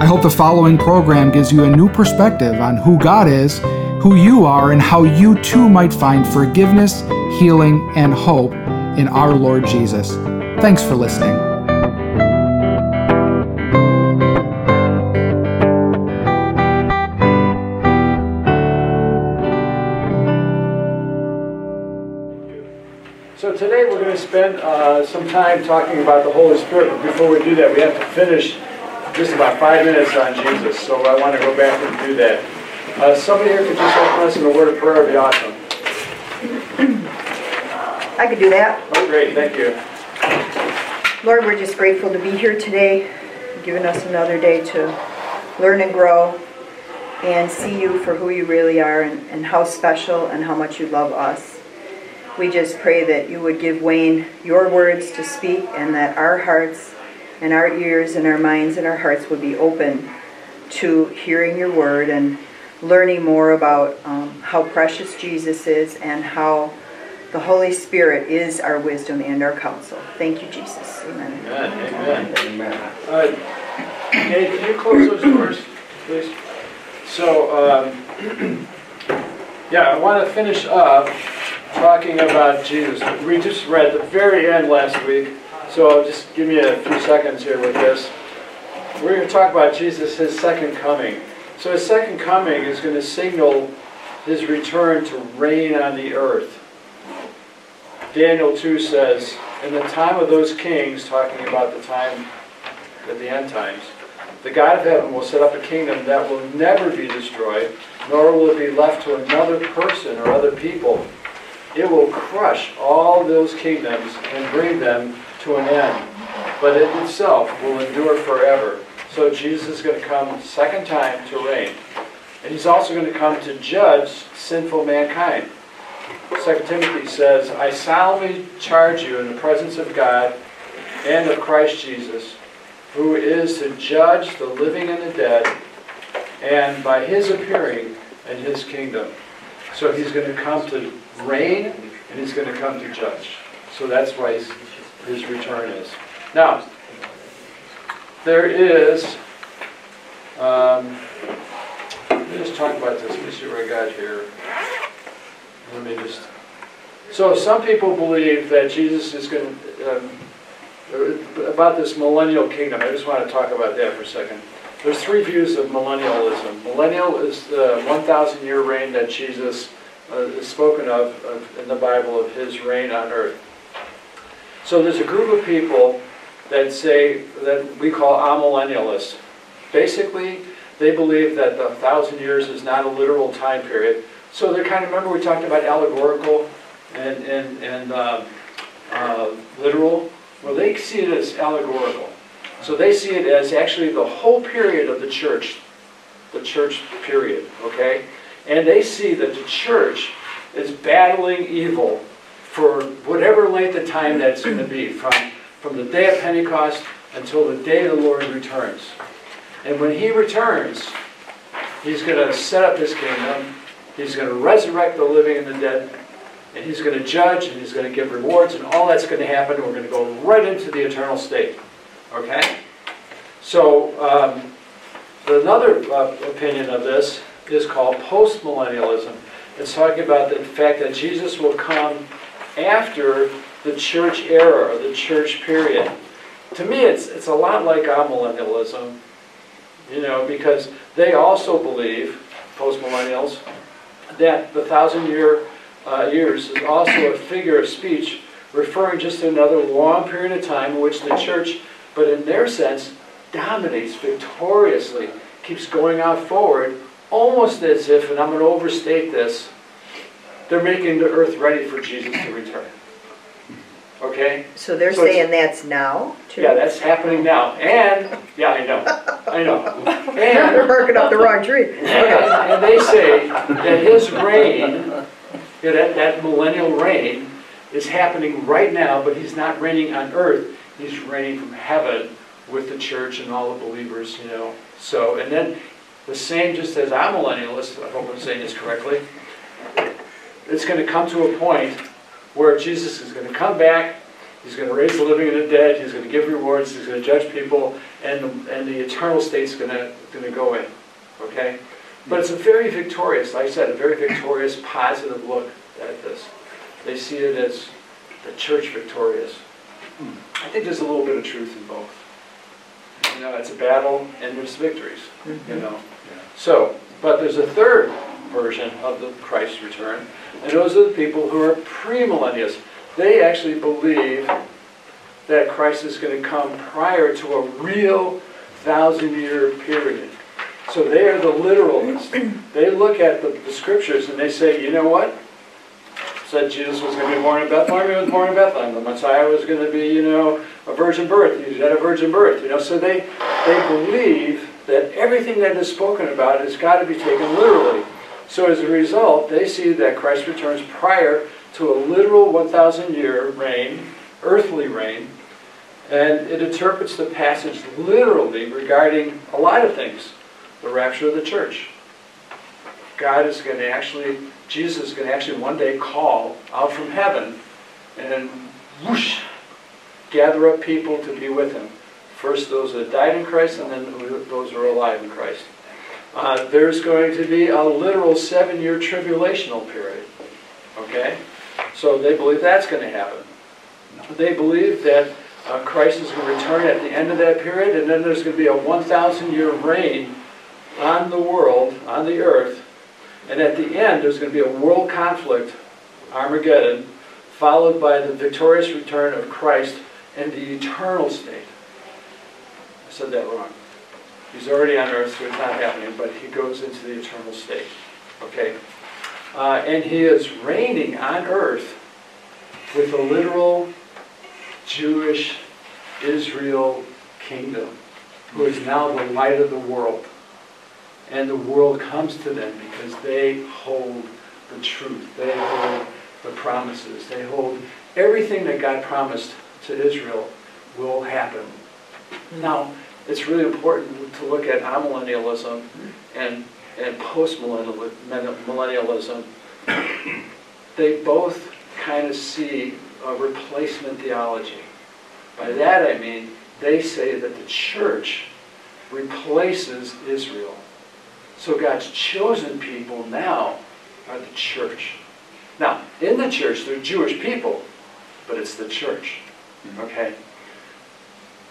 I hope the following program gives you a new perspective on who God is, who you are, and how you too might find forgiveness, healing, and hope in our Lord Jesus. Thanks for listening. So today we're going to spend uh, some time talking about the Holy Spirit. But before we do that, we have to finish just about five minutes on Jesus, so I want to go back and do that. Uh, somebody here could just open us in a word of prayer, would be awesome. I could do that. Oh, great, thank you. Lord, we're just grateful to be here today, giving us another day to learn and grow and see you for who you really are and, and how special and how much you love us. We just pray that you would give Wayne your words to speak and that our hearts and our ears and our minds and our hearts would be open to hearing your word and learning more about um, how precious Jesus is and how the Holy Spirit is our wisdom and our counsel. Thank you, Jesus. Amen. Amen. Amen. Amen. Uh, hey, can you close those doors, please? So, um, yeah, I want to finish up talking about Jesus. We just read the very end last week so just give me a few seconds here with this. We're going to talk about Jesus, his second coming. So his second coming is going to signal his return to reign on the earth. Daniel 2 says, In the time of those kings, talking about the time at the end times, the God of heaven will set up a kingdom that will never be destroyed, nor will it be left to another person or other people. It will crush all those kingdoms and bring them to an end, but it itself will endure forever. So Jesus is going to come second time to reign. And he's also going to come to judge sinful mankind. 2 Timothy says, I solemnly charge you in the presence of God and of Christ Jesus, who is to judge the living and the dead, and by his appearing in his kingdom. So he's going to come to reign, and he's going to come to judge. So that's why he's his return is. Now, there is, um, let me just talk about this. Let me see what I got here. Let me just. So, some people believe that Jesus is going to, um, about this millennial kingdom. I just want to talk about that for a second. There's three views of millennialism. Millennial is the 1,000 year reign that Jesus uh, is spoken of, of in the Bible of his reign on earth. So there's a group of people that say that we call amillennialists. Basically, they believe that the thousand years is not a literal time period. So they're kind of, remember we talked about allegorical and, and, and uh, uh, literal? Well, they see it as allegorical. So they see it as actually the whole period of the church, the church period, okay? And they see that the church is battling evil for whatever length of time that's going to be, from, from the day of Pentecost until the day the Lord returns. And when he returns, he's going to set up his kingdom, he's going to resurrect the living and the dead, and he's going to judge, and he's going to give rewards, and all that's going to happen. We're going to go right into the eternal state. Okay? So, um, another uh, opinion of this is called postmillennialism. It's talking about the fact that Jesus will come after the church era or the church period. To me, it's, it's a lot like amillennialism, you know, because they also believe, postmillennials, that the thousand year uh, years is also a figure of speech referring just to another long period of time in which the church, but in their sense, dominates victoriously, keeps going out forward, almost as if, and I'm going to overstate this, they're making the earth ready for Jesus to return. Okay? So they're so saying that's now? Too? Yeah, that's happening now. And, yeah, I know. I know. And they're barking up the wrong tree. And, and they say that his reign, that, that millennial reign, is happening right now, but he's not reigning on earth. He's reigning from heaven with the church and all the believers, you know. So, and then the same, just as amillennialist, I hope I'm saying this correctly, it's going to come to a point where Jesus is going to come back, he's going to raise the living and the dead, he's going to give rewards, he's going to judge people, and the, and the eternal state's going to, going to go in. Okay? But it's a very victorious, like I said, a very victorious, positive look at this. They see it as the church victorious. Hmm. I think there's a little bit of truth in both. You know, it's a battle and there's victories, you mm-hmm. know. So, but there's a third version of the Christ return, and those are the people who are premillennialists. They actually believe that Christ is going to come prior to a real thousand year period. So they are the literalists. They look at the, the scriptures and they say, you know what? Said Jesus was going to be born in Bethlehem. He was born in Bethlehem. The Messiah was going to be, you know, a virgin birth. He had a virgin birth. You know, so they they believe that everything that is spoken about has got to be taken literally. So as a result, they see that Christ returns prior to a literal 1,000 year reign, earthly reign, and it interprets the passage literally regarding a lot of things. The rapture of the church. God is going to actually, Jesus is going to actually one day call out from heaven and whoosh, gather up people to be with him. First those that died in Christ and then those who are alive in Christ. Uh, there's going to be a literal seven-year tribulational period. Okay? So they believe that's going to happen. They believe that uh, Christ is going to return at the end of that period, and then there's going to be a 1,000-year reign on the world, on the earth, and at the end there's going to be a world conflict, Armageddon, followed by the victorious return of Christ and the eternal state. I said that wrong. He's already on earth, so it's not happening, but he goes into the eternal state. Okay? Uh, and he is reigning on earth with a literal Jewish Israel kingdom, who is now the light of the world. And the world comes to them because they hold the truth. They hold the promises. They hold everything that God promised to Israel will happen. Now, it's really important to look at amillennialism and, and post-millennialism. They both kind of see a replacement theology. By that I mean they say that the church replaces Israel. So God's chosen people now are the church. Now, in the church, they're Jewish people, but it's the church. Okay?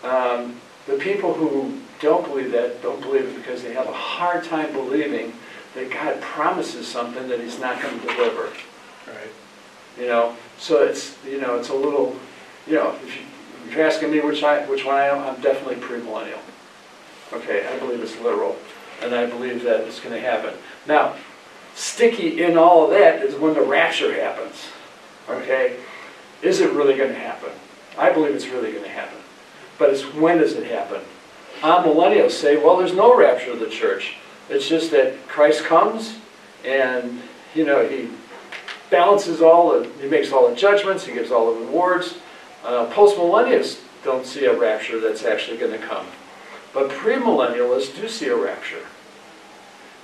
Um, the people who don't believe that don't believe it because they have a hard time believing that God promises something that He's not going to deliver. Right. You know, so it's you know it's a little, you know, if, you, if you're asking me which I which one I am, I'm definitely premillennial. Okay, I believe it's literal, and I believe that it's going to happen. Now, sticky in all of that is when the rapture happens. Okay, is it really going to happen? I believe it's really going to happen. But it's when does it happen? Amillennials say, well, there's no rapture of the church. It's just that Christ comes and, you know, he balances all, the, he makes all the judgments, he gives all the rewards. Uh, Post-millennialists don't see a rapture that's actually going to come. But premillennialists do see a rapture.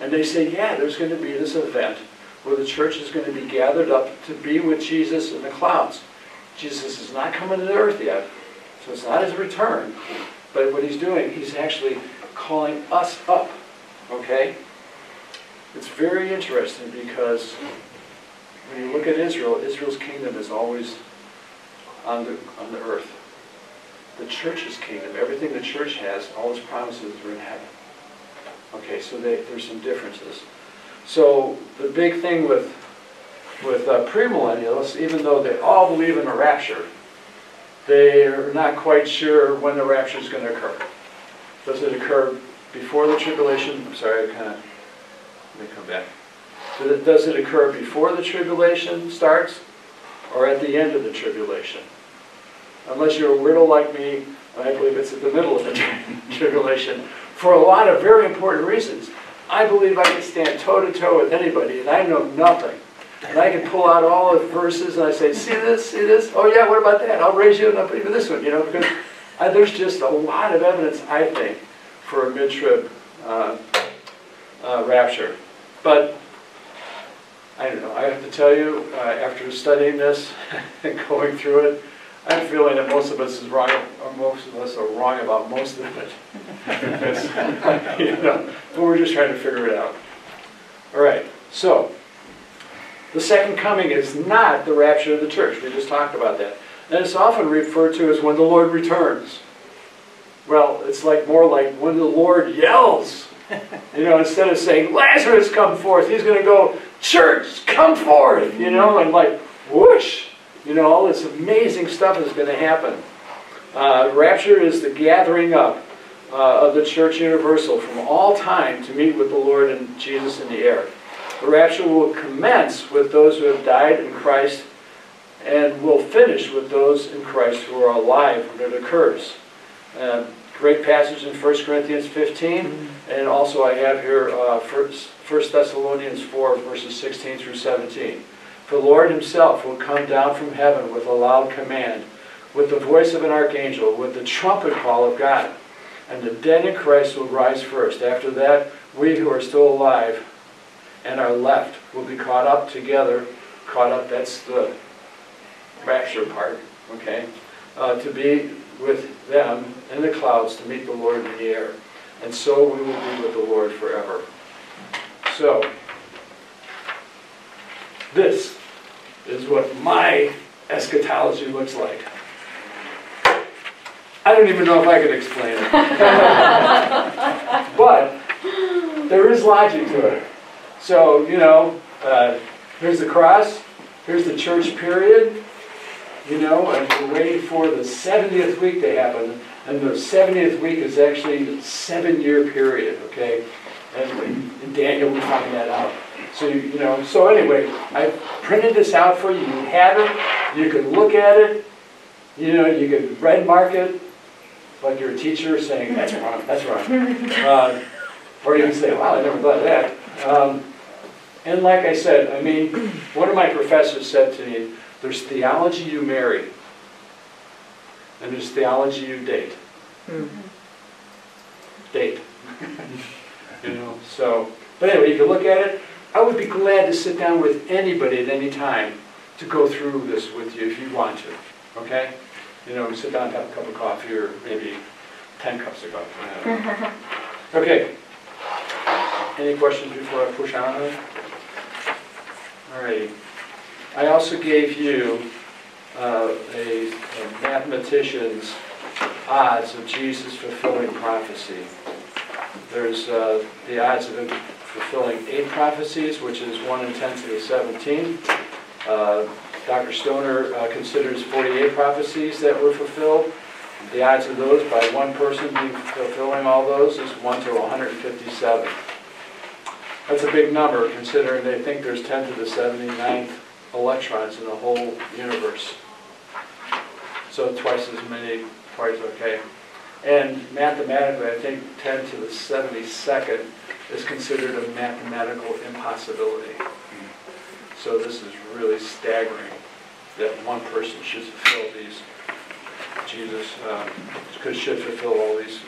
And they say, yeah, there's going to be this event where the church is going to be gathered up to be with Jesus in the clouds. Jesus is not coming to the earth yet, so it's not his return. But what he's doing, he's actually calling us up. Okay? It's very interesting because when you look at Israel, Israel's kingdom is always on the, on the earth. The church's kingdom, everything the church has, all its promises are in heaven. Okay, so they, there's some differences. So the big thing with with uh, premillennialists, even though they all believe in a rapture, they are not quite sure when the rapture is going to occur. Does it occur before the tribulation? I'm sorry, I kind of, let me come back. Does it occur before the tribulation starts or at the end of the tribulation? Unless you're a weirdo like me, I believe it's at the middle of the tribulation. for a lot of very important reasons. I believe I can stand toe to toe with anybody, and I know nothing. And I can pull out all the verses and I say, see this, see this? Oh yeah, what about that? I'll raise you and I'll put you with this one, you know, because I, there's just a lot of evidence, I think, for a mid-trib uh, uh, rapture. But I don't know, I have to tell you, uh, after studying this and going through it, I'm feeling that most of us is wrong, or most of us are wrong about most of it. you know, but we're just trying to figure it out. All right, so the second coming is not the rapture of the church. We just talked about that. And it's often referred to as when the Lord returns. Well, it's like more like when the Lord yells. You know, instead of saying, Lazarus, come forth, he's going to go, church, come forth, you know, and like, whoosh, you know, all this amazing stuff is going to happen. Uh, rapture is the gathering up uh, of the church universal from all time to meet with the Lord and Jesus in the air. The rapture will commence with those who have died in Christ and will finish with those in Christ who are alive when it occurs. Uh, great passage in 1 Corinthians 15, and also I have here uh, 1 Thessalonians 4, verses 16 through 17. The Lord himself will come down from heaven with a loud command, with the voice of an archangel, with the trumpet call of God. And the dead in Christ will rise first. After that, we who are still alive and are left will be caught up together. Caught up, that's the rapture part, okay? Uh, to be with them in the clouds to meet the Lord in the air. And so we will be with the Lord forever. So, this is what my eschatology looks like. I don't even know if I can explain it. but there is logic to it. So, you know, uh, here's the cross, here's the church period, you know, and we're waiting for the 70th week to happen. And the 70th week is actually a seven year period, okay? And in Daniel, we find that out. So, you, you know, so anyway, I printed this out for you. You have it. You can look at it. You know, you can red mark it like you're a teacher saying, that's wrong, that's wrong. Uh, or you can say, wow, I never thought of that. Um, and like I said, I mean, one of my professors said to me, there's theology you marry, and there's theology you date. Mm-hmm. Date. you know, so, but anyway, if you look at it. I would be glad to sit down with anybody at any time to go through this with you if you want to. Okay? You know, sit down and have a cup of coffee or maybe 10 cups of coffee. okay. Any questions before I push on? All right. I also gave you uh, a, a mathematician's odds of Jesus fulfilling prophecy. There's uh, the odds of him fulfilling eight prophecies, which is 1 in 10 to the 17. Uh, Dr. Stoner uh, considers 48 prophecies that were fulfilled. The odds of those by one person fulfilling all those is 1 to 157. That's a big number considering they think there's 10 to the 79th electrons in the whole universe. So twice as many, twice okay. And mathematically, I think 10 to the 72nd is considered a mathematical impossibility. So this is really staggering that one person should fulfill these, Jesus um, should fulfill all these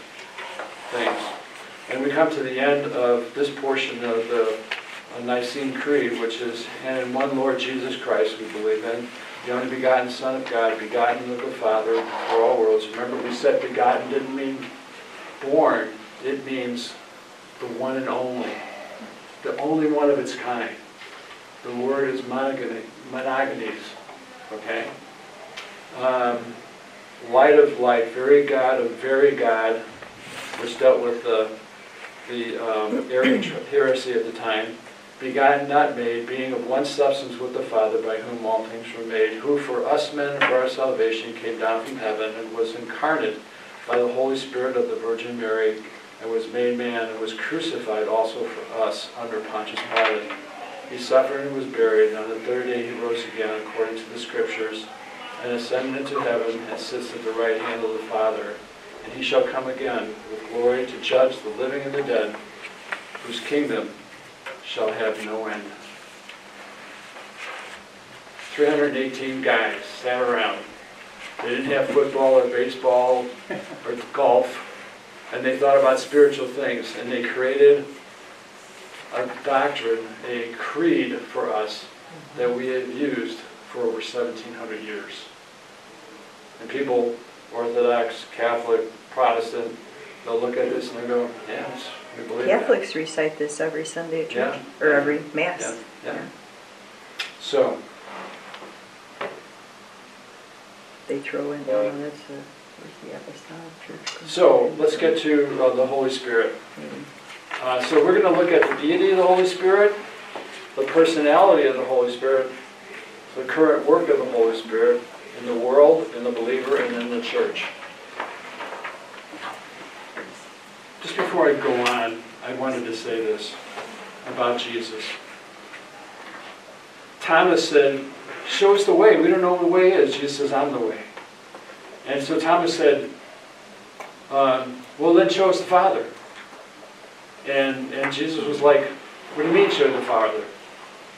things. And we come to the end of this portion of the Nicene Creed, which is, and in one Lord Jesus Christ we believe in, the only begotten Son of God, begotten of the Father for all worlds. Remember we said begotten didn't mean born, it means the one and only, the only one of its kind. The word is monogenes, okay? Um, light of light, very God of very God, which dealt with the, the um, heresy at the time begotten, not made, being of one substance with the Father, by whom all things were made, who for us men, for our salvation, came down from heaven and was incarnate by the Holy Spirit of the Virgin Mary, and was made man, and was crucified also for us under Pontius Pilate. He suffered and was buried, and on the third day he rose again, according to the Scriptures, and ascended into heaven, and sits at the right hand of the Father. And he shall come again with glory to judge the living and the dead, whose kingdom shall have no end. 318 guys sat around. They didn't have football or baseball or golf, and they thought about spiritual things, and they created a doctrine, a creed for us that we have used for over 1,700 years. And people, Orthodox, Catholic, Protestant, they'll look at this and they'll go, yes, we believe that." Catholics recite this every Sunday at church, Yeah. or every mass. Yeah, yeah. So, They throw in, oh, that's the, where's the apostolic church? so let's get to uh, the Holy Spirit. Uh, so we're going to look at the deity of the Holy Spirit, the personality of the Holy Spirit, the current work of the Holy Spirit in the world, in the believer, and in the church. Just before I go on, I wanted to say this about Jesus. Thomas said, Show us the way. We don't know what the way is. Jesus says, I'm the way. And so Thomas said, um, Well, then show us the Father. And, and Jesus was like, What do you mean, show the Father?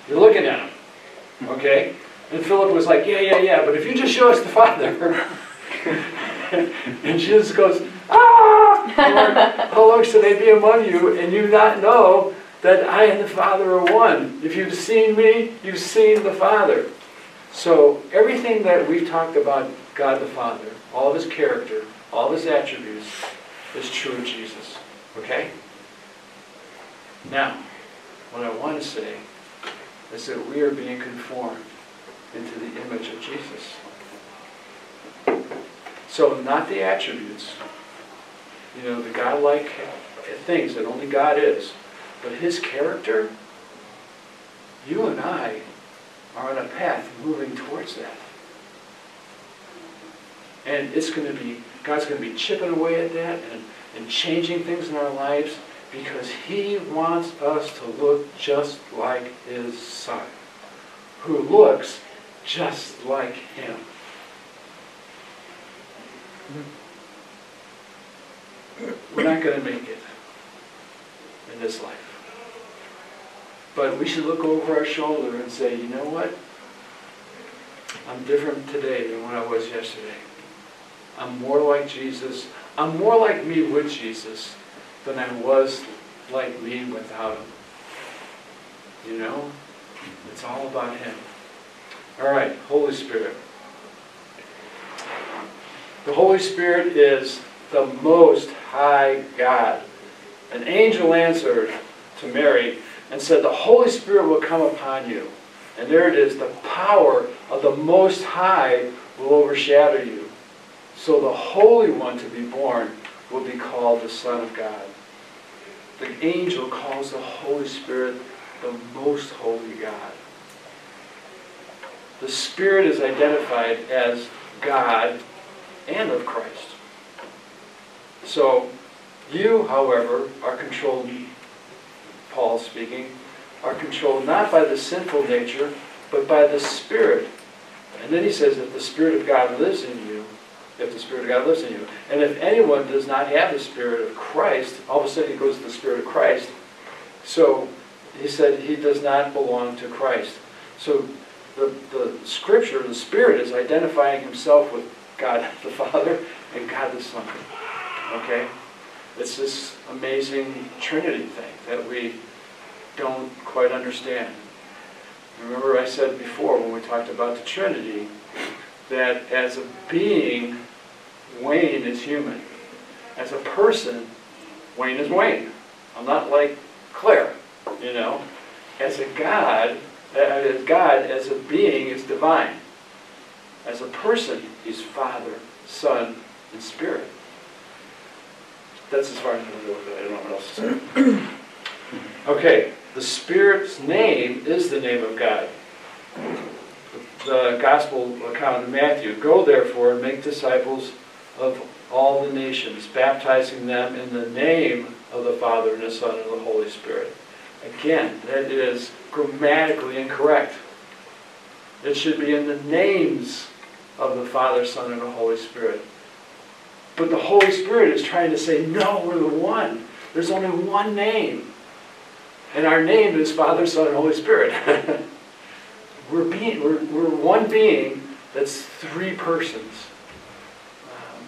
You're looking at him. Okay? And Philip was like, Yeah, yeah, yeah, but if you just show us the Father. and Jesus goes! Lord, how long shall they be among you, and you not know that I and the Father are one? If you've seen me, you've seen the Father. So everything that we've talked about God the Father, all of his character, all of his attributes, is true of Jesus. Okay? Now, what I want to say is that we are being conformed into the image of Jesus. So not the attributes, you know, the godlike things that only God is, but his character, you and I are on a path moving towards that. And it's going to be, God's going to be chipping away at that and, and changing things in our lives because he wants us to look just like his son, who looks just like him. Mm-hmm. We're not going to make it in this life. But we should look over our shoulder and say, you know what? I'm different today than what I was yesterday. I'm more like Jesus. I'm more like me with Jesus than I was like me without him. You know? It's all about him. All right, Holy Spirit. The Holy Spirit is the most high God. An angel answered to Mary and said, The Holy Spirit will come upon you. And there it is, the power of the Most High will overshadow you. So the Holy One to be born will be called the Son of God. The angel calls the Holy Spirit the Most Holy God. The Spirit is identified as God and of Christ. So you, however, are controlled, Paul speaking, are controlled not by the sinful nature, but by the Spirit. And then he says, if the Spirit of God lives in you, if the Spirit of God lives in you, and if anyone does not have the Spirit of Christ, all of a sudden he goes to the Spirit of Christ. So he said he does not belong to Christ. So the, the Scripture, the Spirit, is identifying himself with God the Father and God the Son. Okay? It's this amazing Trinity thing that we don't quite understand. Remember I said before when we talked about the Trinity that as a being, Wayne is human. As a person, Wayne is Wayne. I'm not like Claire, you know. As a God, uh, as God, as a being, is divine. As a person, he's Father, Son, and Spirit. That's as far as I'm going to go with it. I don't know what else to say. Okay, the Spirit's name is the name of God. The Gospel account of Matthew Go therefore and make disciples of all the nations, baptizing them in the name of the Father and the Son and the Holy Spirit. Again, that is grammatically incorrect. It should be in the names of the Father, Son, and the Holy Spirit. But the Holy Spirit is trying to say, no, we're the one. There's only one name. And our name is Father, Son, and Holy Spirit. we're, being, we're, we're one being that's three persons. Um,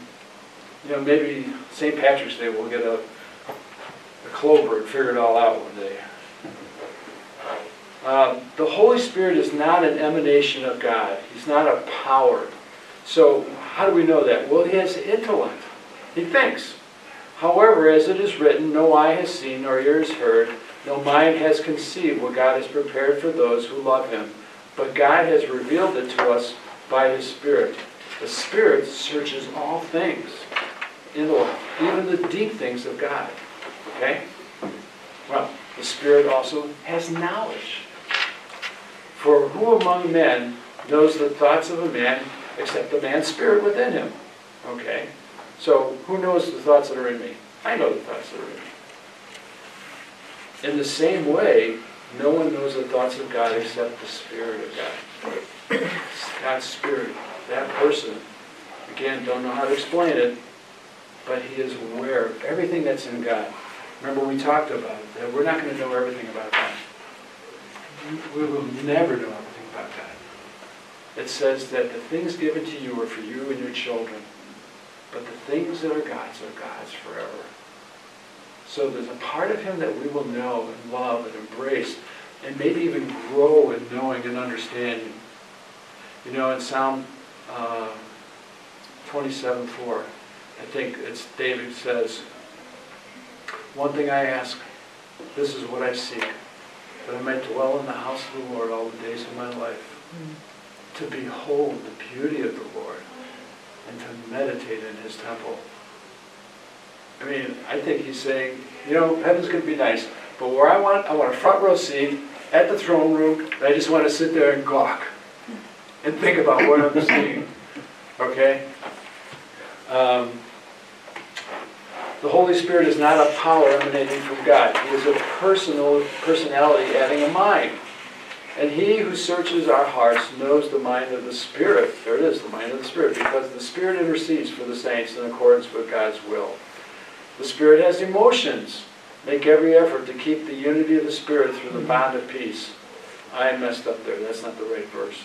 you know, maybe St. Patrick's Day we'll get a, a clover and figure it all out one day. Um, the Holy Spirit is not an emanation of God. He's not a power. So how do we know that? Well, he has intellect. He thinks. However, as it is written, no eye has seen nor ear has heard, no mind has conceived what God has prepared for those who love him. But God has revealed it to us by his Spirit. The Spirit searches all things, even the deep things of God. Okay? Well, the Spirit also has knowledge. For who among men knows the thoughts of a man except the man's spirit within him? Okay? So, who knows the thoughts that are in me? I know the thoughts that are in me. In the same way, no one knows the thoughts of God except the Spirit of God. God's Spirit, that person. Again, don't know how to explain it, but he is aware of everything that's in God. Remember, we talked about it, that we're not going to know everything about God. We will never know everything about God. It says that the things given to you are for you and your children, but the things that are God's are God's forever. So there's a part of him that we will know and love and embrace and maybe even grow in knowing and understanding. You know, in Psalm uh, 27, 4, I think it's David says, One thing I ask, this is what I seek, that I might dwell in the house of the Lord all the days of my life, mm. to behold the beauty of the Lord and to meditate in his temple. I mean, I think he's saying, you know, heaven's going to be nice, but where I want, I want a front row seat at the throne room, and I just want to sit there and gawk and think about what I'm seeing. Okay? Um, the Holy Spirit is not a power emanating from God. He is a personal personality having a mind. And he who searches our hearts knows the mind of the Spirit. There it is, the mind of the Spirit, because the Spirit intercedes for the saints in accordance with God's will. The Spirit has emotions. Make every effort to keep the unity of the Spirit through the bond of peace. I messed up there. That's not the right verse.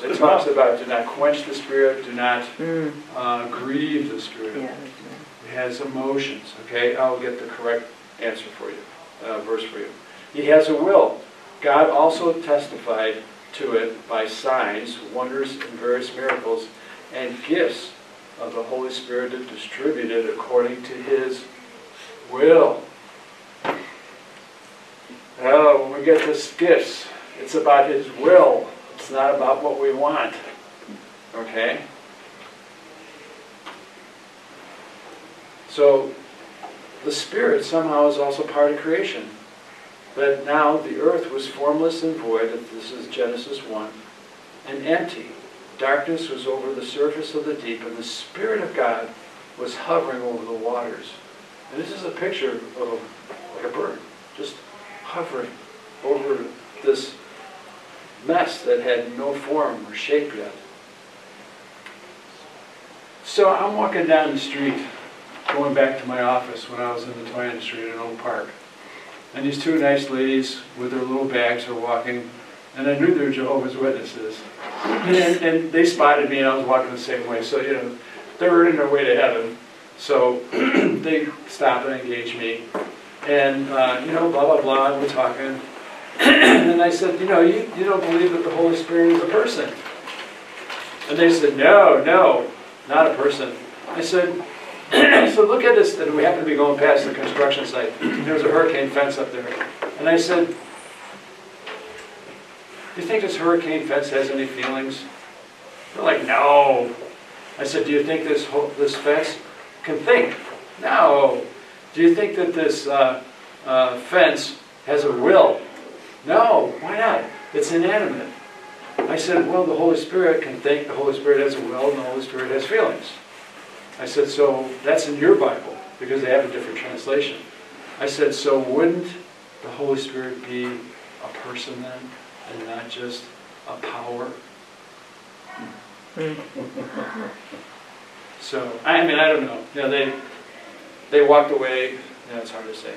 So it talks about do not quench the Spirit, do not mm. uh, grieve the Spirit. It has emotions. Okay, I'll get the correct answer for you, uh, verse for you. He has a will. God also testified to it by signs, wonders, and various miracles, and gifts of the Holy Spirit distributed according to His will. Oh, when we get this gifts, it's about His will. It's not about what we want. Okay? So, the Spirit somehow is also part of creation. But now the earth was formless and void, this is Genesis 1, and empty. Darkness was over the surface of the deep, and the Spirit of God was hovering over the waters. And this is a picture of a, like a bird, just hovering over this mess that had no form or shape yet. So I'm walking down the street, going back to my office when I was in the toy industry in Oak Park. And these two nice ladies with their little bags are walking, and I knew they were Jehovah's Witnesses. And, and they spotted me, and I was walking the same way. So, you know, they're earning their way to heaven. So they stop and engage me. And, uh, you know, blah, blah, blah, and we're talking. and I said, you know, you, you don't believe that the Holy Spirit is a person. And they said, no, no, not a person. I said, so look at this, and we happen to be going past the construction site. There's a hurricane fence up there. And I said, do you think this hurricane fence has any feelings? They're like, no. I said, do you think this, this fence can think? No. Do you think that this uh, uh, fence has a will? No. Why not? It's inanimate. I said, well, the Holy Spirit can think, the Holy Spirit has a will, and the Holy Spirit has feelings. I said, so that's in your Bible, because they have a different translation. I said, so wouldn't the Holy Spirit be a person then, and not just a power? So, I mean, I don't know. You know, they, they walked away. You know, it's hard to say.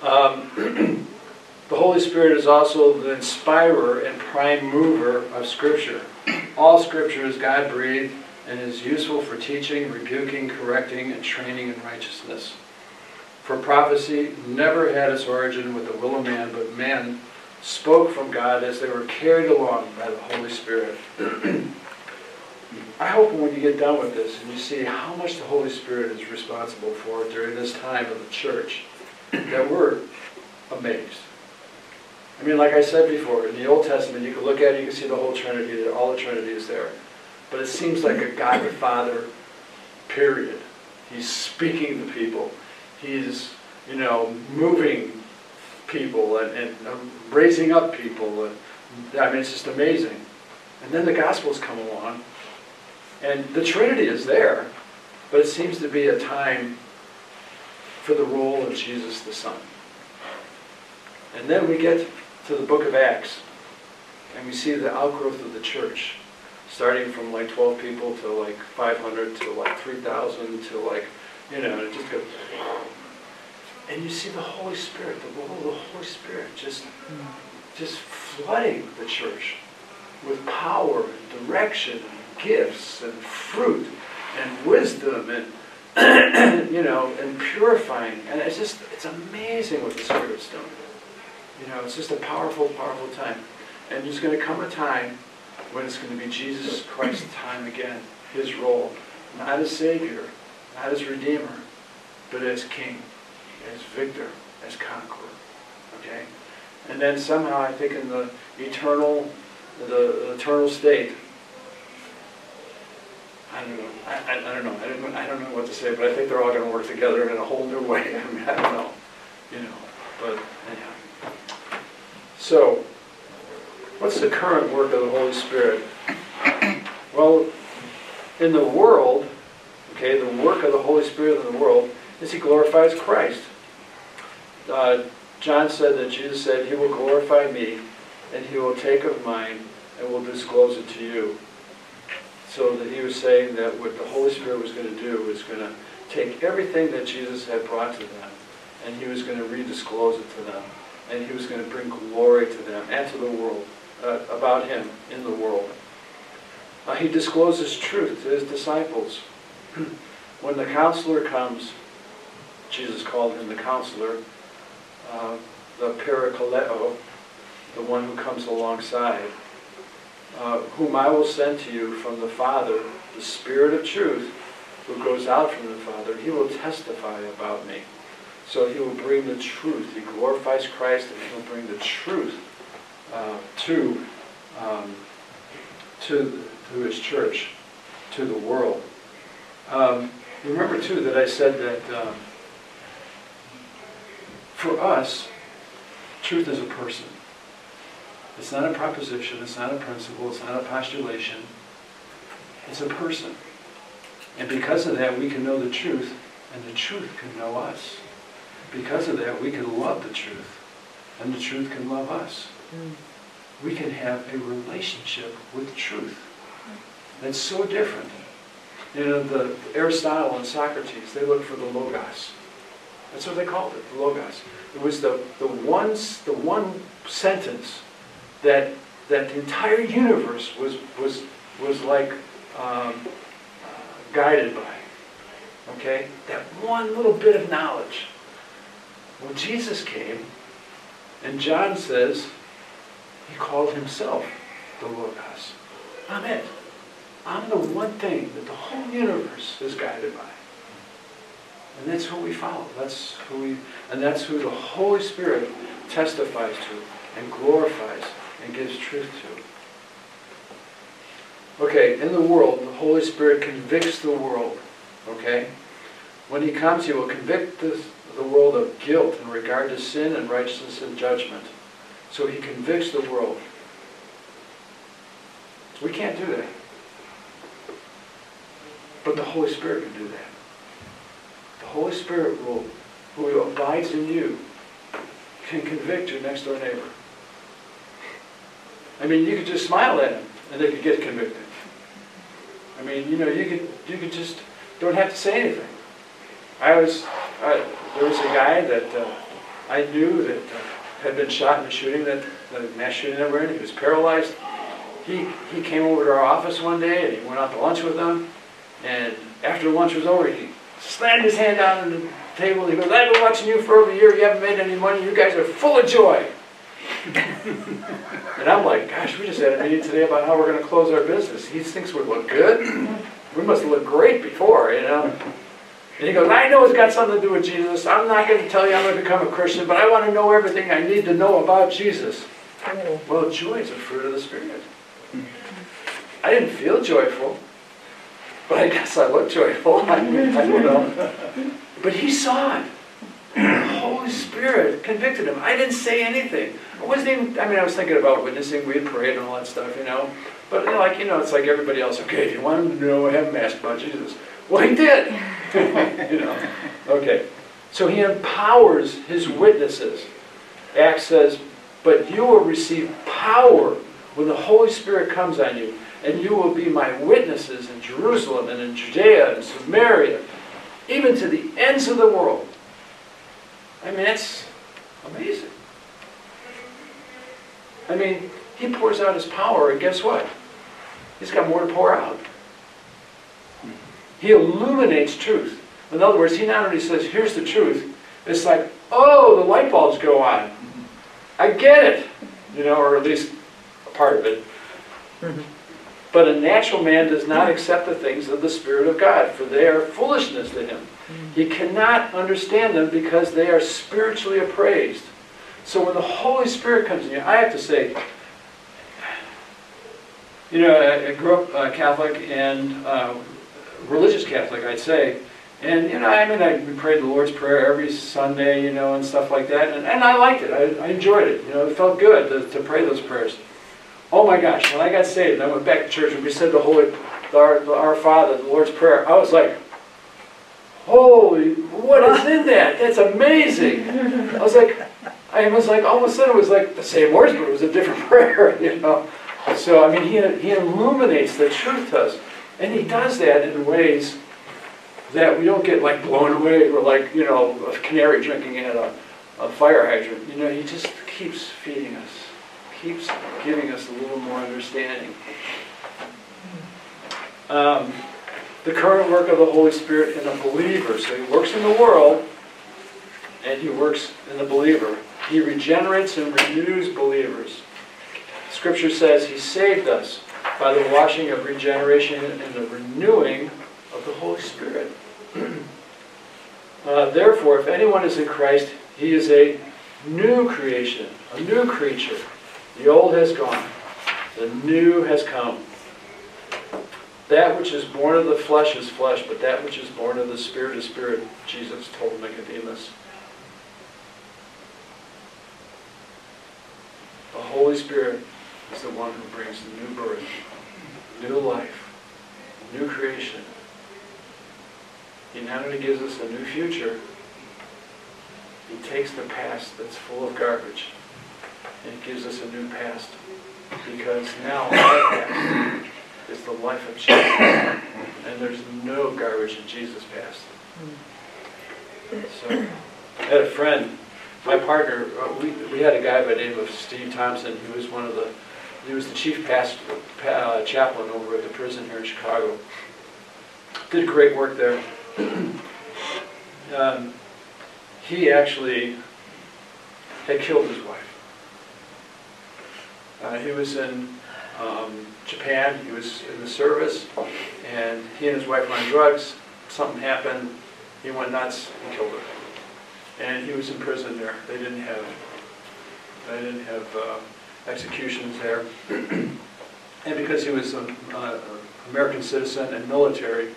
Um, the Holy Spirit is also the inspirer and prime mover of Scripture. All Scripture is God breathed and is useful for teaching, rebuking, correcting, and training in righteousness. For prophecy never had its origin with the will of man, but men spoke from God as they were carried along by the Holy Spirit. I hope when you get done with this and you see how much the Holy Spirit is responsible for during this time of the church, that we're amazed. I mean, like I said before, in the Old Testament, you can look at it, you can see the whole Trinity, all the Trinity is there. But it seems like a God the Father, period. He's speaking to people. He's, you know, moving people and, and um, raising up people. And, I mean, it's just amazing. And then the Gospels come along, and the Trinity is there, but it seems to be a time for the role of Jesus the Son. And then we get to the book of Acts, and we see the outgrowth of the church, starting from like 12 people to like 500 to like 3,000 to like, you know, it just goes. And you see the Holy Spirit, the role of the Holy Spirit just, just flooding the church with power and direction and gifts and fruit and wisdom and you know, and purifying. And it's just, it's amazing what the Spirit's doing. You know, it's just a powerful, powerful time. And there's going to come a time when it's going to be Jesus Christ's time again, his role. Not as Savior, not as Redeemer, but as King, as Victor, as Conqueror. Okay? And then somehow, I think in the eternal, the, eternal state, I don't know. I, I, I don't know. I don't, I don't know what to say, but I think they're all going to work together in a whole new way. I mean, I don't know. You know, but anyhow. So, what's the current work of the Holy Spirit? Well, in the world, okay, the work of the Holy Spirit in the world is He glorifies Christ. Uh, John said that Jesus said, He will glorify me, and He will take of mine and will disclose it to you. So that he was saying that what the Holy Spirit was going to do was going to take everything that Jesus had brought to them, and he was going to redisclose it to them, and he was going to bring glory to them and to the world uh, about him in the world. Uh, he discloses truth to his disciples. when the counselor comes, Jesus called him the counselor, uh, the parakaleo, the one who comes alongside uh, whom I will send to you from the Father, the Spirit of truth, who goes out from the Father, he will testify about me. So he will bring the truth. He glorifies Christ and he will bring the truth uh, to, um, to, to his church, to the world. Um, remember, too, that I said that um, for us, truth is a person. It's not a proposition, it's not a principle, it's not a postulation. It's a person. And because of that, we can know the truth, and the truth can know us. Because of that, we can love the truth, and the truth can love us. We can have a relationship with truth. That's so different. You know, the Aristotle and Socrates, they looked for the logos. That's what they called it, the logos. It was the, the, one, the one sentence that that the entire universe was was was like um, uh, guided by. Okay, that one little bit of knowledge. When Jesus came, and John says he called himself the Logos. I'm it. I'm the one thing that the whole universe is guided by. And that's who we follow. That's who we, and that's who the Holy Spirit testifies to and glorifies and gives truth to. Okay, in the world, the Holy Spirit convicts the world. Okay? When he comes, he will convict the, the world of guilt in regard to sin and righteousness and judgment. So he convicts the world. We can't do that. But the Holy Spirit can do that. The Holy Spirit will, who abides in you, can convict your next door neighbor. I mean, you could just smile at them and they could get convicted. I mean, you know, you could you could just don't have to say anything. I was uh, there was a guy that uh, I knew that uh, had been shot in a shooting that the mass shooting that we're in. He was paralyzed. He he came over to our office one day and he went out to lunch with them. And after lunch was over, he slammed his hand down on the table. He goes, "I've been watching you for over a year. You haven't made any money. You guys are full of joy." and I'm like, "Gosh, we just had a meeting today about how we're going to close our business. He thinks we look good. We must look great before, you know." And he goes, I know it's got something to do with Jesus. I'm not going to tell you I'm going to become a Christian, but I want to know everything I need to know about Jesus. Oh. Well, joy is a fruit of the Spirit. I didn't feel joyful, but I guess I looked joyful. I, I don't know. But he saw it. The Holy Spirit convicted him. I didn't say anything. I wasn't even, I mean, I was thinking about witnessing. We had prayed and all that stuff, you know. But, you know, like, you know, it's like everybody else. Okay, if you want to know, have a ask about Jesus. Well, he did. you know. Okay. So he empowers his witnesses. Acts says, but you will receive power when the Holy Spirit comes on you, and you will be my witnesses in Jerusalem and in Judea and Samaria, even to the ends of the world. I mean, that's amazing. I mean, he pours out his power, and guess what? He's got more to pour out. He illuminates truth. In other words, he not only says, here's the truth, it's like, oh, the light bulbs go on. I get it. You know, or at least a part of it. But a natural man does not accept the things of the Spirit of God, for they are foolishness to him. He cannot understand them because they are spiritually appraised. So when the Holy Spirit comes in you, I have to say, you know, I, grew up uh, Catholic and uh, religious Catholic, I'd say. And, you know, I mean, I prayed the Lord's Prayer every Sunday, you know, and stuff like that. And, and I liked it. I, I enjoyed it. You know, it felt good to, to pray those prayers. Oh my gosh, when I got saved and I went back to church and we said the Holy, our, our Father, the Lord's Prayer, I was like, holy, what is in that? That's amazing. I was like, I was like, all of a sudden it was like the same words, but it was a different prayer, you know. So, I mean, he, he illuminates the truth to us. And he does that in ways that we don't get like blown away or like, you know, a canary drinking at a, a fire hydrant. You know, he just keeps feeding us, keeps giving us a little more understanding. Um, the current work of the Holy Spirit in a believer. So he works in the world and he works in the believer. He regenerates and renews believers. Scripture says he saved us by the washing of regeneration and the renewing of the Holy Spirit. uh, therefore, if anyone is in Christ, he is a new creation, a new creature. The old has gone, the new has come. That which is born of the flesh is flesh, but that which is born of the Spirit is spirit, Jesus told Nicodemus. The Holy Spirit is the one who brings new birth, new life, new creation. He not only gives us a new future, he takes the past that's full of garbage and gives us a new past. Because now our past is the life of Jesus. And there's no garbage in Jesus' past. So, I had a friend, my partner, uh, we, we had a guy by the name of Steve Thompson. He was one of the he was the chief pastor, uh, chaplain over at the prison here in Chicago. Did great work there. um, he actually had killed his wife. Uh, he was in um, Japan, he was in the service, and he and his wife were on drugs. Something happened, he went nuts and killed her. And he was in prison there. They didn't have, they didn't have uh, executions there. and because he was an uh, American citizen and military,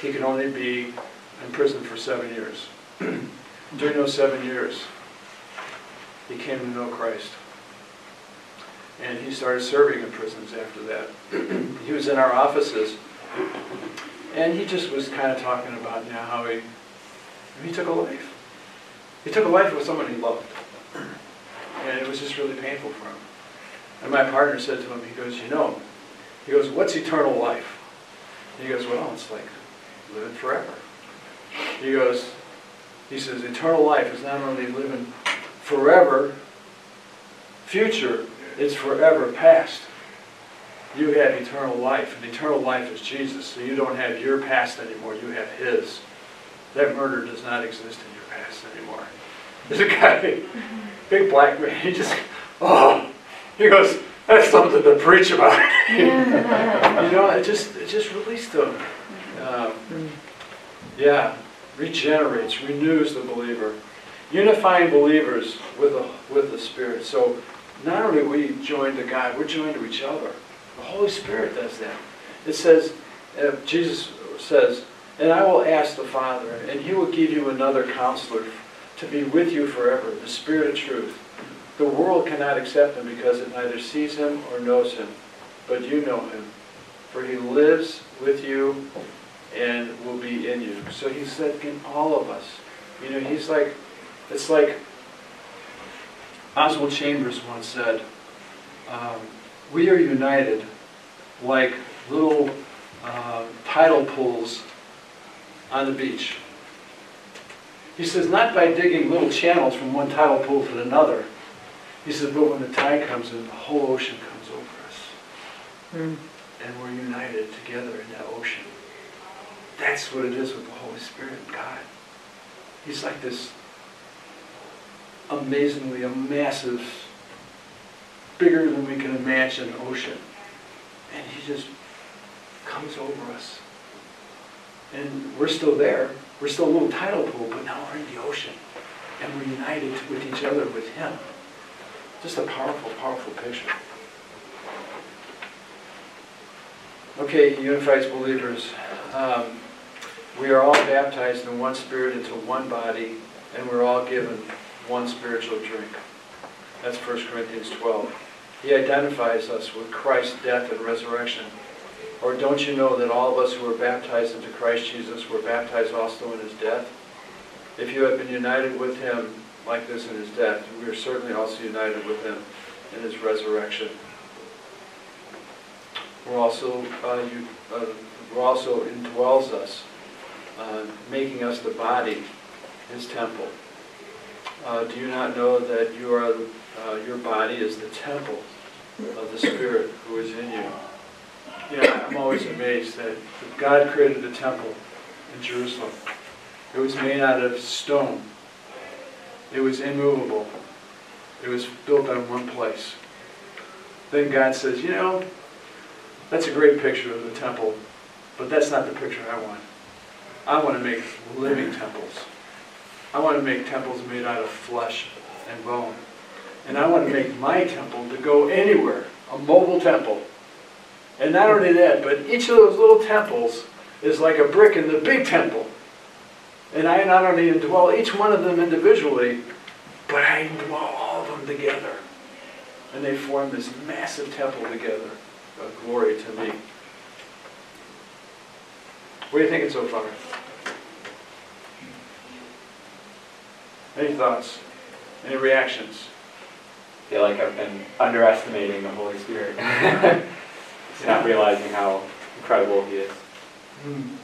he could only be in prison for seven years. During those seven years, he came to know Christ. And he started serving in prisons after that. he was in our offices, and he just was kind of talking about you know, how he, he took a life. He took a life with someone he loved. And it was just really painful for him. And my partner said to him, he goes, you know, he goes, what's eternal life? And he goes, well, it's like living forever. He goes, he says, eternal life is not only living forever, future, it's forever past. You have eternal life, and eternal life is Jesus. So you don't have your past anymore, you have his. That murder does not exist in your past anymore. There's a guy, big black man, he just, oh, he goes, that's something to preach about. you know, it just, it just released him. Um, yeah, regenerates, renews the believer. Unifying believers with the, with the Spirit. So not only we joined to God, we're joined to each other. The Holy Spirit does that. It says, uh, Jesus says, and I will ask the Father, and he will give you another counselor to be with you forever, the Spirit of truth. The world cannot accept him because it neither sees him or knows him, but you know him, for he lives with you and will be in you. So he said in all of us. You know, he's like, it's like Oswald Chambers once said, um, we are united like little uh, tidal pools on the beach. He says, not by digging little channels from one tidal pool to another. He says, but when the tide comes in, the whole ocean comes over us. Mm. And we're united together in that ocean. That's what it is with the Holy Spirit and God. He's like this amazingly a massive, bigger than we can imagine ocean. And he just comes over us. And we're still there. We're still a little tidal pool, but now we're in the ocean. And we're united with each other, with him. Just a powerful, powerful picture. Okay, unified believers. Um, we are all baptized in one spirit into one body, and we're all given one spiritual drink. That's 1 Corinthians 12. He identifies us with Christ's death and resurrection. Or don't you know that all of us who were baptized into Christ Jesus were baptized also in his death? If you have been united with him like this in his death, we are certainly also united with him in his resurrection. We're also, uh, you, uh, we're also indwells us, uh, making us the body, his temple. Uh, do you not know that you are, uh, your body is the temple of the Spirit who is in you? Yeah, I'm always amazed that God created the temple in Jerusalem. It was made out of stone. It was immovable. It was built on one place. Then God says, you know, that's a great picture of the temple, but that's not the picture I want. I want to make living temples. I want to make temples made out of flesh and bone. And I want to make my temple to go anywhere, a mobile temple. And not only that, but each of those little temples is like a brick in the big temple. And I not only indwell each one of them individually, but I indwell all of them together. And they form this massive temple together, a glory to me. What are you thinking so far? Any thoughts? Any reactions? I feel like I've been underestimating the Holy Spirit. not realizing how incredible He is. Mm.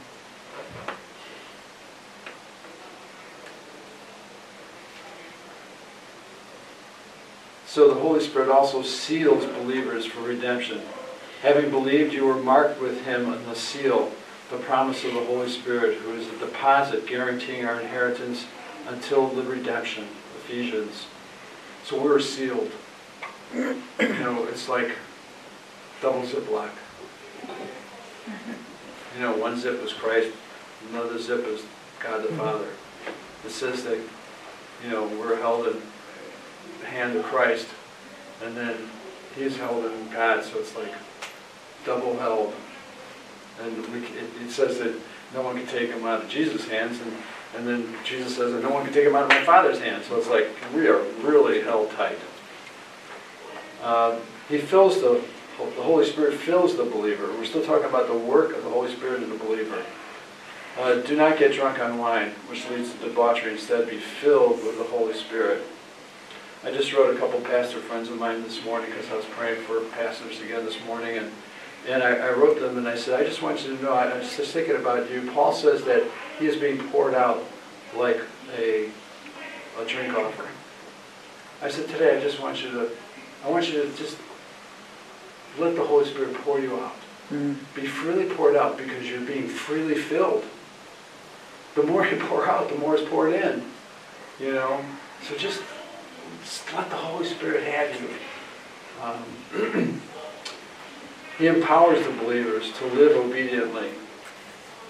So the Holy Spirit also seals believers for redemption. Having believed, you were marked with Him in the seal, the promise of the Holy Spirit, who is a deposit guaranteeing our inheritance until the redemption, Ephesians. So we're sealed. You know, it's like double ziplock. You know, one zip is Christ, another zip is God the mm-hmm. Father. It says that, you know, we're held in hand of Christ, and then He's held in God, so it's like double held. And we, it, it says that no one can take him out of Jesus' hands, and and then Jesus says that no one can take him out of my Father's hands. So it's like we are really held tight. Uh, he fills the, the Holy Spirit fills the believer. We're still talking about the work of the Holy Spirit in the believer. Uh, do not get drunk on wine, which leads to debauchery. Instead, be filled with the Holy Spirit. I just wrote a couple pastor friends of mine this morning because I was praying for pastors again this morning, and And I, I wrote them and I said, I just want you to know, I, I was just thinking about you. Paul says that he is being poured out like a, a drink offering. I said, today I just want you to, I want you to just let the Holy Spirit pour you out. Mm. Be freely poured out because you're being freely filled. The more you pour out, the more is poured in. You know? So just, just let the Holy Spirit have you. Um, he empowers the believers to live obediently.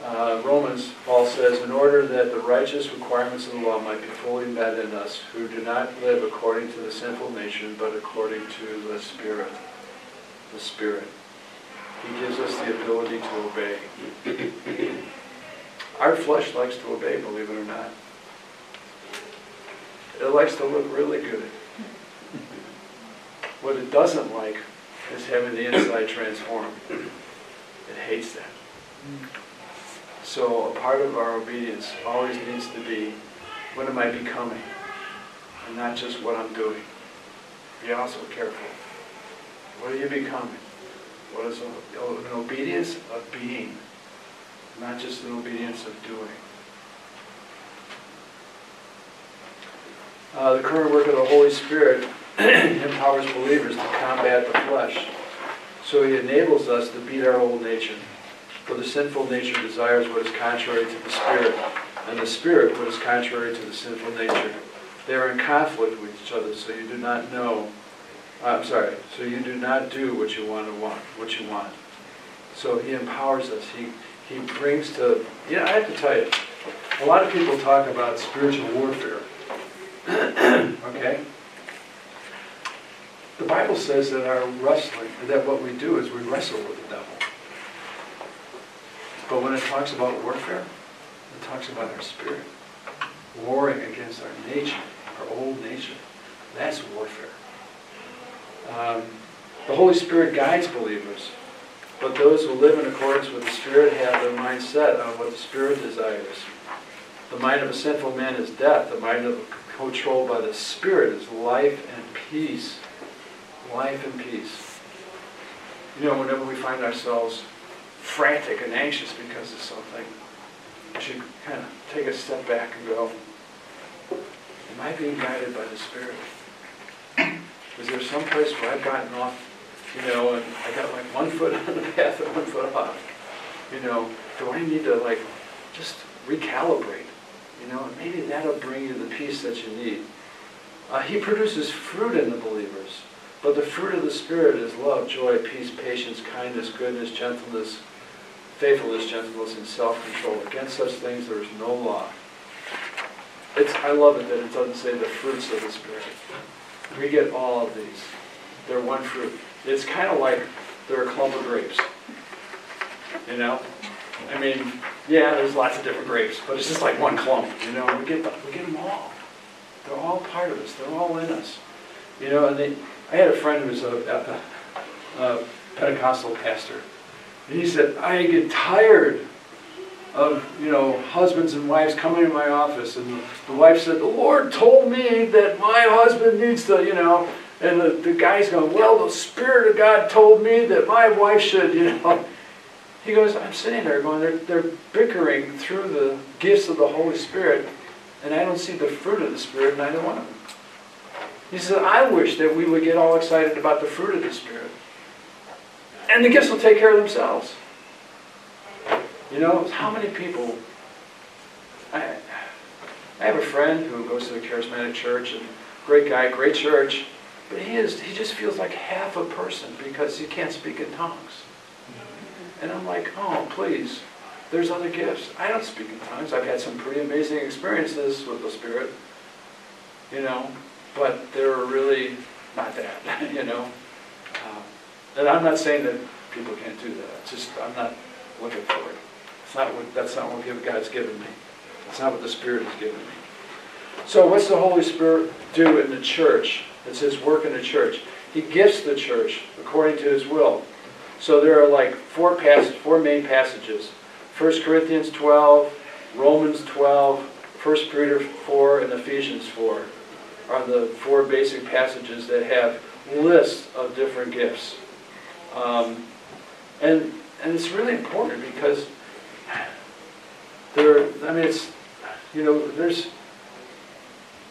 Uh, Romans, Paul says, in order that the righteous requirements of the law might be fully met in us, who do not live according to the sinful nature, but according to the Spirit. The Spirit. He gives us the ability to obey. Our flesh likes to obey, believe it or not. It likes to look really good. What it doesn't like is having the inside transformed. It hates that. So a part of our obedience always needs to be, what am I becoming? And not just what I'm doing. Be also careful. What are you becoming? What is an obedience of being, not just an obedience of doing. Uh, the current work of the Holy Spirit empowers believers to combat the flesh. So he enables us to beat our old nature. For the sinful nature desires what is contrary to the Spirit, and the Spirit what is contrary to the sinful nature. They are in conflict with each other, so you do not know. Uh, I'm sorry. So you do not do what you want to want, what you want. So he empowers us. He he brings to. Yeah, I have to tell you, a lot of people talk about spiritual warfare. Okay. The Bible says that our wrestling, that what we do is we wrestle with the devil. But when it talks about warfare, it talks about our spirit. Warring against our nature, our old nature. That's warfare. Um, the Holy Spirit guides believers, but those who live in accordance with the Spirit have their mind set on what the Spirit desires. The mind of a sinful man is death. The mind of controlled by the Spirit is life and peace. Life and peace. You know, whenever we find ourselves frantic and anxious because of something, we should kind of take a step back and go, Am I being guided by the Spirit? Is there some place where I've gotten off, you know, and I got like one foot on the path and one foot off? You know, do I need to like just recalibrate? You know, maybe that'll bring you the peace that you need. Uh, he produces fruit in the believers. But the fruit of the Spirit is love, joy, peace, patience, kindness, goodness, gentleness, faithfulness, gentleness, and self-control. Against such things there is no law. It's, I love it that it doesn't say the fruits of the Spirit. We get all of these. They're one fruit. It's kind of like they're a clump of grapes. You know? I mean, yeah, there's lots of different grapes, but it's just like one clump. You know, we get, we get them all. They're all part of us. They're all in us. You know, and they, I had a friend who was a, a, a Pentecostal pastor. And he said, I get tired of, you know, husbands and wives coming to my office. And the wife said, the Lord told me that my husband needs to, you know, and the, the guy's going, well, the Spirit of God told me that my wife should, you know. He goes, I'm sitting there going, they're, they're bickering through the gifts of the Holy Spirit, and I don't see the fruit of the Spirit in either one of them. He says, I wish that we would get all excited about the fruit of the Spirit. And the gifts will take care of themselves. You know, how many people... I, I have a friend who goes to a charismatic church, and great guy, great church, but he is he just feels like half a person because he can't speak in tongues. And I'm like, oh, please, there's other gifts. I don't speak in tongues. I've had some pretty amazing experiences with the Spirit, you know, but they're really not that, you know. Um, and I'm not saying that people can't do that. It's just I'm not looking for it. It's not what that's not what God's given me. It's not what the Spirit has given me. So what's the Holy Spirit do in the church? It's His work in the church. He gifts the church according to His will. So there are like four pass four main passages. 1 Corinthians 12, Romans 12, 1 Peter 4, and Ephesians 4 are the four basic passages that have lists of different gifts. Um, And, and it's really important because there, I mean, it's, you know, there's,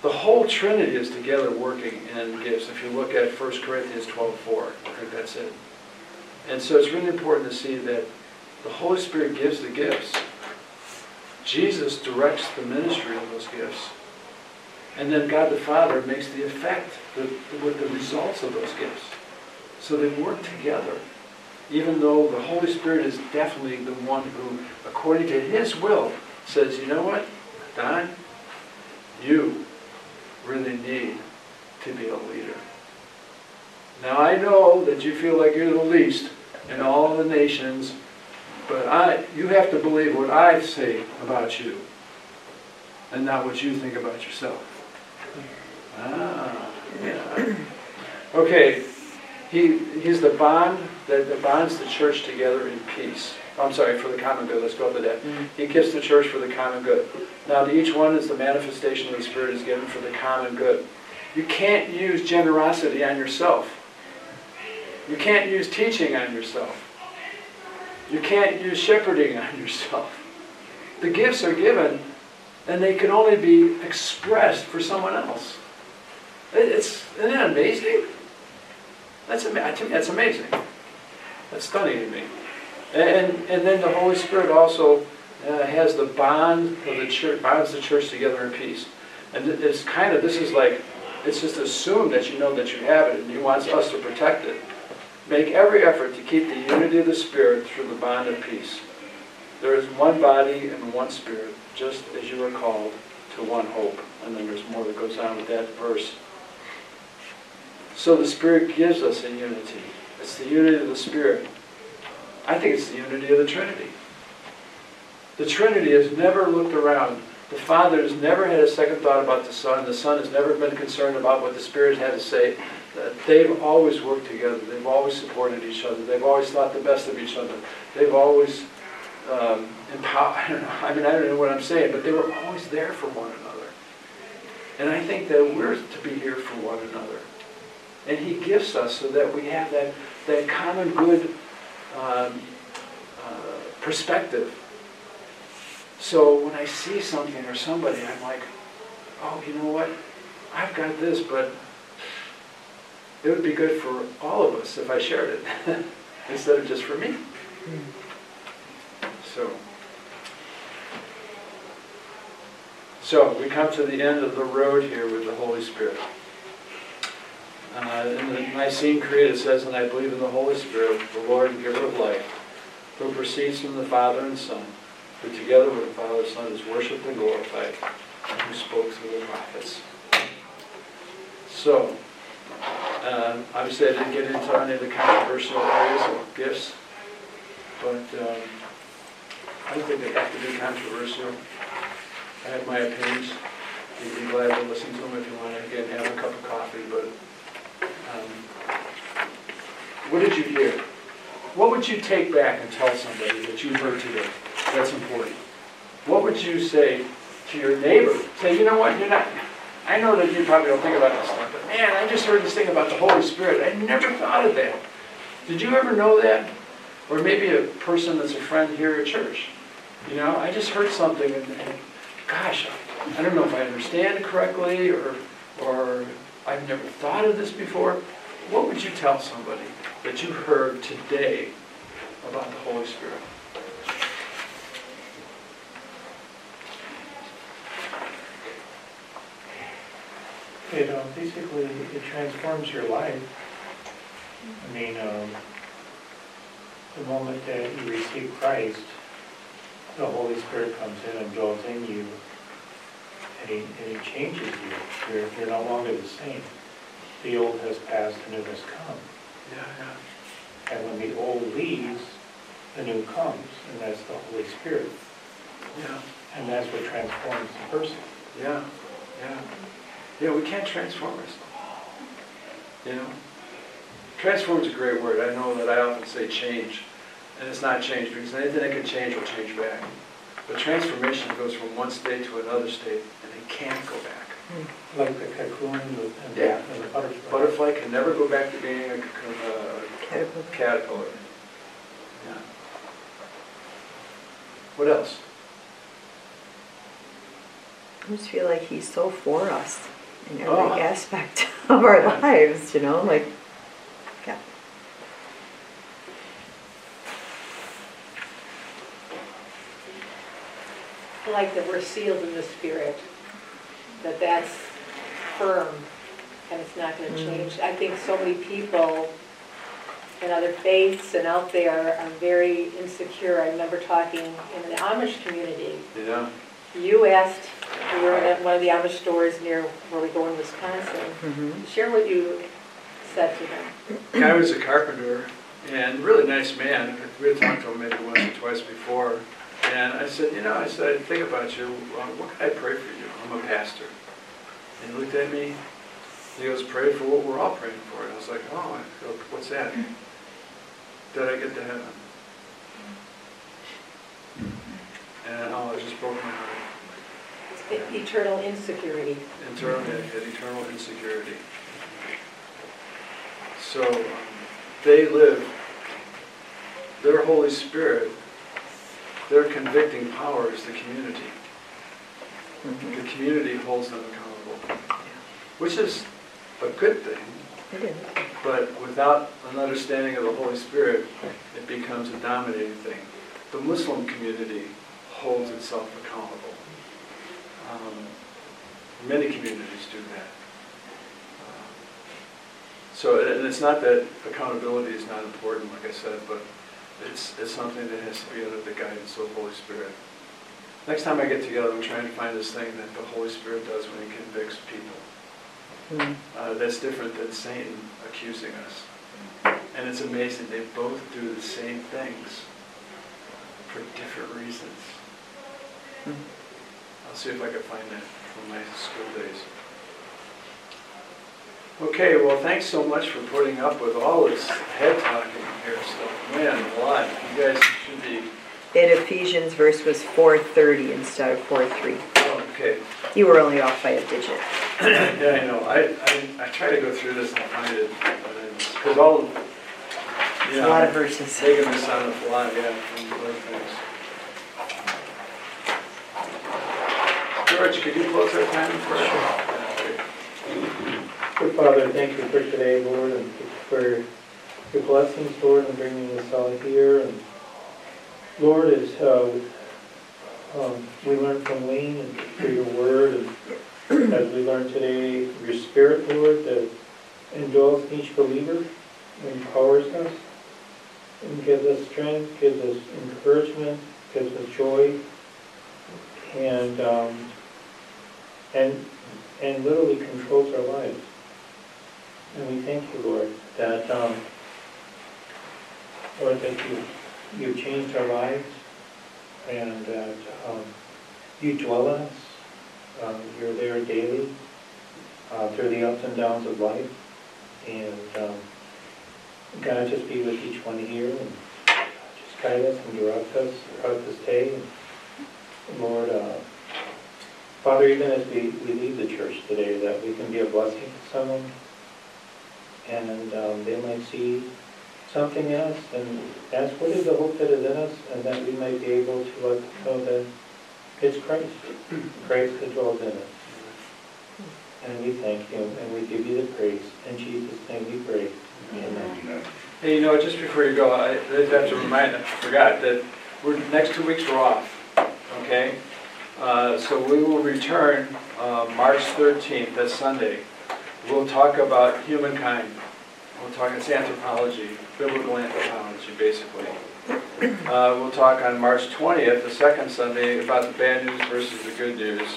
the whole Trinity is together working in gifts. If you look at 1 Corinthians 12, 4, I think that's it. And so it's really important to see that the Holy Spirit gives the gifts. Jesus directs the ministry of those gifts. And then God the Father makes the effect the, with the results of those gifts. So they work together. Even though the Holy Spirit is definitely the one who, according to His will, says, you know what, Don, you really need to be a leader. Now I know that you feel like you're the least in all the nations, but I, you have to believe what I say about you and not what you think about yourself. Ah, yeah. Okay, he, he's the bond that, that bonds the church together in peace. I'm sorry, for the common good. Let's go up to that. He gives the church for the common good. Now, to each one is the manifestation of the Spirit is given for the common good. You can't use generosity on yourself. You can't use teaching on yourself. You can't use shepherding on yourself. The gifts are given, and they can only be expressed for someone else. It's, isn't that amazing? That's, to me, that's amazing. That's stunning to me. And, and then the Holy Spirit also uh, has the bond of the church, bonds the church together in peace. And it's kind of, this is like, it's just assumed that you know that you have it, and He wants us to protect it. Make every effort to keep the unity of the Spirit through the bond of peace. There is one body and one Spirit, just as you are called to one hope. And then there's more that goes on with that verse. So the Spirit gives us a unity. It's the unity of the Spirit. I think it's the unity of the Trinity. The Trinity has never looked around. The Father has never had a second thought about the Son. The Son has never been concerned about what the Spirit had to say. They've always worked together. They've always supported each other. They've always thought the best of each other. They've always um, empowered. I mean, I don't know what I'm saying, but they were always there for one another. And I think that we're to be here for one another. And He gives us so that we have that, that common good um, uh, perspective. So when I see something or somebody, I'm like, oh, you know what? I've got this, but it would be good for all of us if I shared it instead of just for me. So, so we come to the end of the road here with the Holy Spirit. Uh, in the Nicene Creed it says, And I believe in the Holy Spirit, the Lord and giver of life, who proceeds from the Father and Son, who together with the Father and Son is worshipped and glorified, and who spoke through the prophets. So, um, obviously I didn't get into any of the controversial areas of gifts, but um, I don't think they have to be controversial. I have my opinions. You'd be glad to listen to them if you want to, again, have a cup of coffee, but um, what did you hear? What would you take back and tell somebody that you heard today? That's important. What would you say to your neighbor? Say, you know what, you're not, I know that you probably don't think about this stuff, but man, I just heard this thing about the Holy Spirit. I never thought of that. Did you ever know that? Or maybe a person that's a friend here at church. You know, I just heard something and, and gosh, I don't know if I understand correctly or, or I've never thought of this before. What would you tell somebody that you heard today about the Holy Spirit? It uh, basically it transforms your life. I mean, um, the moment that you receive Christ, the Holy Spirit comes in and dwells in you, and he, and he changes you. You're, you're no longer the same. The old has passed, the new has come. Yeah, yeah. And when the old leaves, the new comes, and that's the Holy Spirit. Yeah. And that's what transforms the person. Yeah, yeah. Yeah, we can't transform ourselves. You know? Transform is a great word. I know that I often say change. And it's not change because anything that can change will change back. But transformation goes from one state to another state and it can't go back. Hmm. Like the cocoon and the, Yeah. and the butterfly. Butterfly can never go back to being a, uh, a caterpillar. Yeah. What else? I just feel like he's so for us in every Oh. aspect of our lives, you know, like, yeah. I like that we're sealed in the spirit, that that's firm and it's not going to mm. change. I think so many people in other faiths and out there are very insecure. I remember talking in the Amish community. Yeah. You asked, we were at one of the Amish stores near where we go in Wisconsin. Mhm. Share what you said to them. Guy was a carpenter and really nice man. We had talked to him maybe once or twice before. And I said, you know, I said, I think about you. Uh, What can I pray for you? I'm a pastor. And he looked at me. He goes, pray for what we're all praying for. And I was like, oh, I go, what's that? Did I get to heaven? And oh, it just broke my heart. Eternal insecurity. Internal, yeah, had eternal insecurity. So um, they live, their Holy Spirit, their convicting power is the community. Mhm. The community holds them accountable, which is a good thing, It is. but without an understanding of the Holy Spirit, it becomes a dominating thing. The Muslim community holds itself accountable. Um, Many communities do that. Um, So, and it's not that accountability is not important, like I said, but it's, it's something that has to be under the guidance of the Holy Spirit. Next time I get together, I'm trying to find this thing that the Holy Spirit does when he convicts people. Mm. Uh, that's different than Satan accusing us. And it's amazing, they both do the same things for different reasons. Mm. I'll see if I can find that from my school days. Okay, well, thanks so much for putting up with all this head talking here stuff. Man, a lot. You guys should be, That Ephesians verse was 430 instead of 43. oh, okay. You were only off by a digit. Yeah, I know. I, I, I try to go through this and find it, because all, you a lot of verses. taking this on the fly, yeah, from other things. George, could you close our time in prayer? Yeah, Good Father, thank you for today, Lord, and for your blessings, Lord, and bringing us all here. And Lord, as uh, um, we learn from Wayne and through your word, and as we learn today, your spirit, Lord, that indwells each believer, empowers us, and gives us strength, gives us encouragement, gives us joy, and, um, and, and literally controls our lives. And we thank you, Lord, that, um, Lord, that you, you've changed our lives and that, um, you dwell in us. Um, you're there daily, uh, through the ups and downs of life. And, um, God, just be with each one here and just guide us and direct us throughout this day. And Lord, uh, Father, even as we, we leave the church today, that we can be a blessing to someone and um, they might see something in us and ask, what is the hope that is in us? And that we might be able to let them know that it's Christ, Christ that dwells in us. And we thank you and we give you the praise. In Jesus' name we pray. Amen. Hey, you know, just before you go, I I have to remind, I forgot, that we're, next two weeks we're off, okay? Uh, So we will return uh, March 13th, that's Sunday. We'll talk about humankind. We'll talk, it's anthropology, biblical anthropology, basically. Uh, We'll talk on March 20th, the second Sunday, about the bad news versus the good news.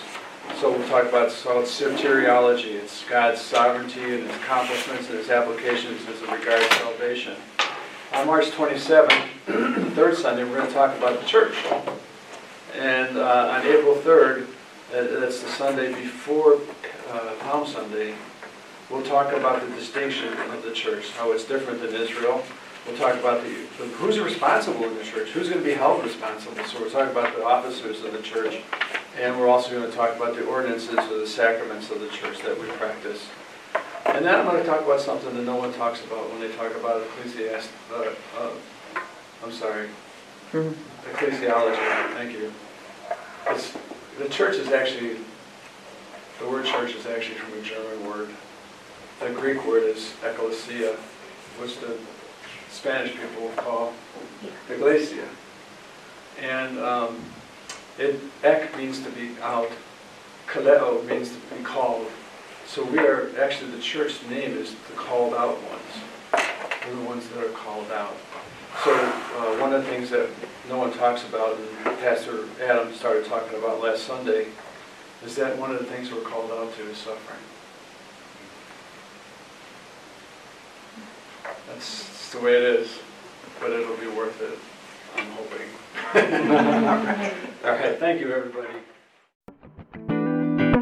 So we'll talk about, it's called soteriology. It's God's sovereignty and his accomplishments and his applications as it regards salvation. On March 27th, third Sunday, we're going to talk about the church. And uh, on April 3rd, uh, that's the Sunday before uh, Palm Sunday, we'll talk about the distinction of the church, how it's different than Israel. We'll talk about the, the- who's responsible in the church, who's going to be held responsible. So we're talking about the officers of the church. And we're also going to talk about the ordinances or the sacraments of the church that we practice. And then I'm going to talk about something that no one talks about when they talk about ecclesiast, uh, uh, I'm sorry. Mhm. Ecclesiology, thank you. It's, the church is actually, the word church is actually from a German word. The Greek word is ecclesia, which the Spanish people call iglesia. And um, it, ek means to be out, kaleo means to be called. So we are, actually, the church name is the called out ones. We're the ones that are called out. So uh, one of the things that no one talks about, and Pastor Adam started talking about last Sunday, is that one of the things we're called out to is suffering. That's that's the way it is, but it'll be worth it, I'm hoping. All right, thank you, everybody.